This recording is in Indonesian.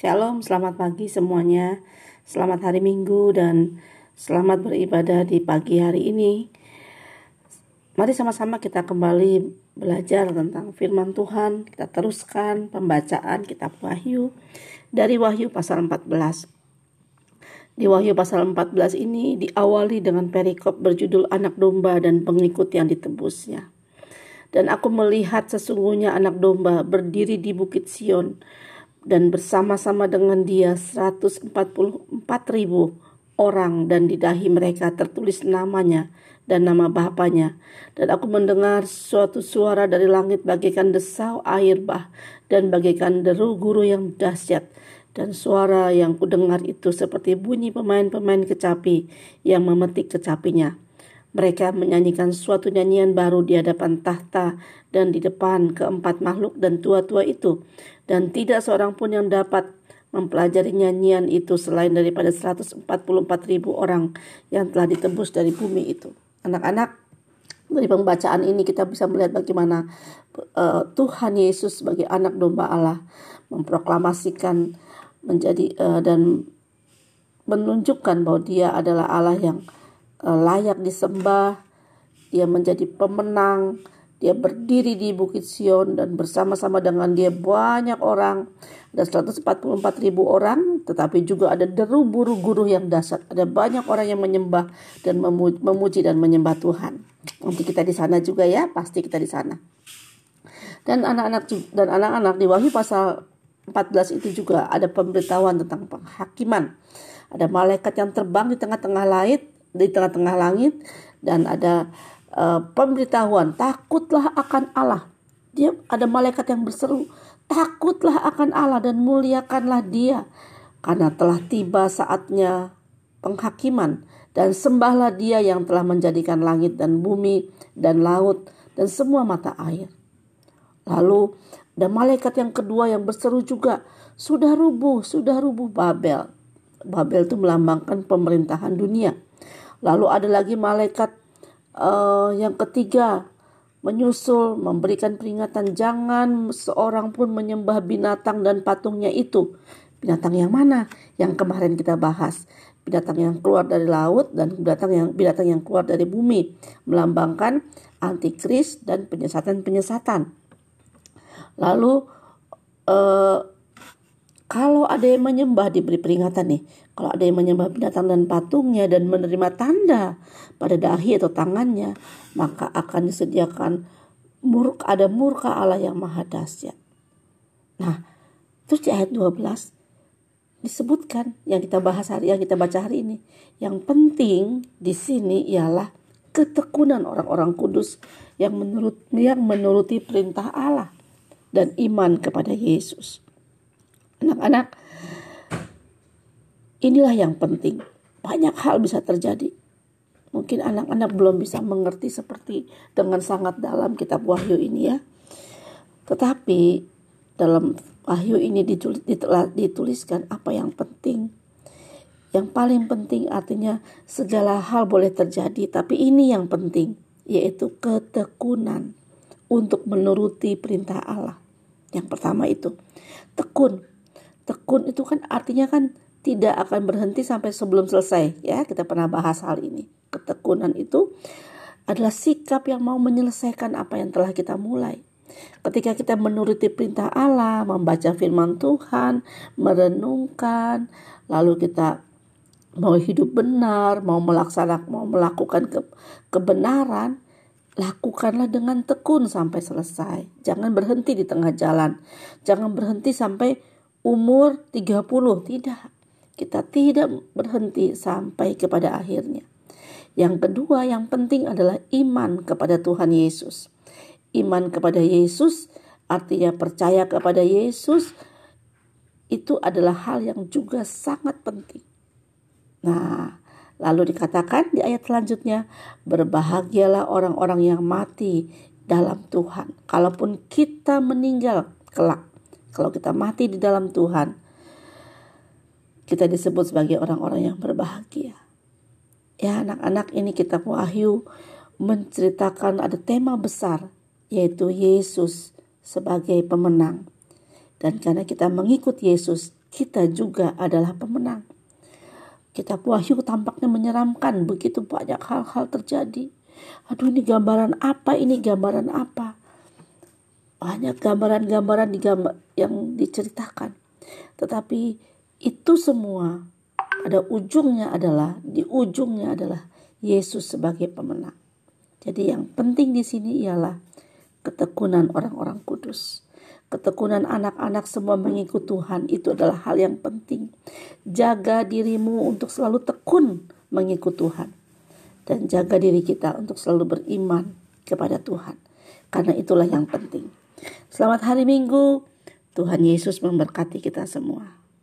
Shalom, selamat pagi semuanya. Selamat hari Minggu dan selamat beribadah di pagi hari ini. Mari sama-sama kita kembali belajar tentang firman Tuhan. Kita teruskan pembacaan kitab Wahyu dari Wahyu pasal 14. Di Wahyu pasal 14 ini diawali dengan perikop berjudul anak domba dan pengikut yang ditebusnya. Dan aku melihat sesungguhnya anak domba berdiri di bukit Sion dan bersama-sama dengan dia 144 ribu orang dan di dahi mereka tertulis namanya dan nama bapaknya. Dan aku mendengar suatu suara dari langit bagaikan desau air bah dan bagaikan deru guru yang dahsyat. Dan suara yang kudengar itu seperti bunyi pemain-pemain kecapi yang memetik kecapinya mereka menyanyikan suatu nyanyian baru di hadapan tahta dan di depan keempat makhluk dan tua-tua itu. Dan tidak seorang pun yang dapat mempelajari nyanyian itu selain daripada 144 ribu orang yang telah ditebus dari bumi itu. Anak-anak, dari pembacaan ini kita bisa melihat bagaimana uh, Tuhan Yesus sebagai anak domba Allah memproklamasikan menjadi uh, dan menunjukkan bahwa dia adalah Allah yang layak disembah, dia menjadi pemenang, dia berdiri di Bukit Sion dan bersama-sama dengan dia banyak orang. Ada 144 ribu orang, tetapi juga ada deru buru guru yang dasar. Ada banyak orang yang menyembah dan memuji dan menyembah Tuhan. Nanti kita di sana juga ya, pasti kita di sana. Dan anak-anak dan anak-anak di Wahyu pasal 14 itu juga ada pemberitahuan tentang penghakiman. Ada malaikat yang terbang di tengah-tengah langit di tengah-tengah langit dan ada uh, pemberitahuan takutlah akan Allah. Dia ada malaikat yang berseru, takutlah akan Allah dan muliakanlah Dia karena telah tiba saatnya penghakiman dan sembahlah Dia yang telah menjadikan langit dan bumi dan laut dan semua mata air. Lalu ada malaikat yang kedua yang berseru juga, sudah rubuh, sudah rubuh Babel. Babel itu melambangkan pemerintahan dunia. Lalu ada lagi malaikat uh, yang ketiga menyusul memberikan peringatan jangan seorang pun menyembah binatang dan patungnya itu. Binatang yang mana? Yang kemarin kita bahas. Binatang yang keluar dari laut dan binatang yang binatang yang keluar dari bumi melambangkan antikris dan penyesatan-penyesatan. Lalu uh, kalau ada yang menyembah diberi peringatan nih. Kalau ada yang menyembah binatang dan patungnya dan menerima tanda pada dahi atau tangannya, maka akan disediakan murka ada murka Allah yang maha dahsyat. Nah, terus di ayat 12 disebutkan yang kita bahas hari yang kita baca hari ini. Yang penting di sini ialah ketekunan orang-orang kudus yang menurut yang menuruti perintah Allah dan iman kepada Yesus. Anak-anak, inilah yang penting. Banyak hal bisa terjadi. Mungkin anak-anak belum bisa mengerti seperti dengan sangat dalam kitab Wahyu ini ya. Tetapi dalam Wahyu ini ditulis, dituliskan apa yang penting. Yang paling penting artinya segala hal boleh terjadi, tapi ini yang penting, yaitu ketekunan untuk menuruti perintah Allah. Yang pertama itu, tekun tekun itu kan artinya kan tidak akan berhenti sampai sebelum selesai ya. Kita pernah bahas hal ini. Ketekunan itu adalah sikap yang mau menyelesaikan apa yang telah kita mulai. Ketika kita menuruti perintah Allah membaca firman Tuhan merenungkan lalu kita mau hidup benar mau melaksanakan mau melakukan ke, kebenaran lakukanlah dengan tekun sampai selesai. Jangan berhenti di tengah jalan. Jangan berhenti sampai umur 30 tidak. Kita tidak berhenti sampai kepada akhirnya. Yang kedua yang penting adalah iman kepada Tuhan Yesus. Iman kepada Yesus artinya percaya kepada Yesus itu adalah hal yang juga sangat penting. Nah lalu dikatakan di ayat selanjutnya berbahagialah orang-orang yang mati dalam Tuhan. Kalaupun kita meninggal kelak kalau kita mati di dalam Tuhan, kita disebut sebagai orang-orang yang berbahagia. Ya anak-anak ini kitab Wahyu menceritakan ada tema besar yaitu Yesus sebagai pemenang. Dan karena kita mengikut Yesus, kita juga adalah pemenang. Kitab Wahyu tampaknya menyeramkan, begitu banyak hal-hal terjadi. Aduh ini gambaran apa, ini gambaran apa. Banyak gambaran-gambaran yang diceritakan. Tetapi itu semua pada ujungnya adalah, di ujungnya adalah Yesus sebagai pemenang. Jadi yang penting di sini ialah ketekunan orang-orang kudus ketekunan anak-anak semua mengikut Tuhan itu adalah hal yang penting. Jaga dirimu untuk selalu tekun mengikut Tuhan. Dan jaga diri kita untuk selalu beriman kepada Tuhan. Karena itulah yang penting. Selamat hari Minggu. Tuhan Yesus memberkati kita semua.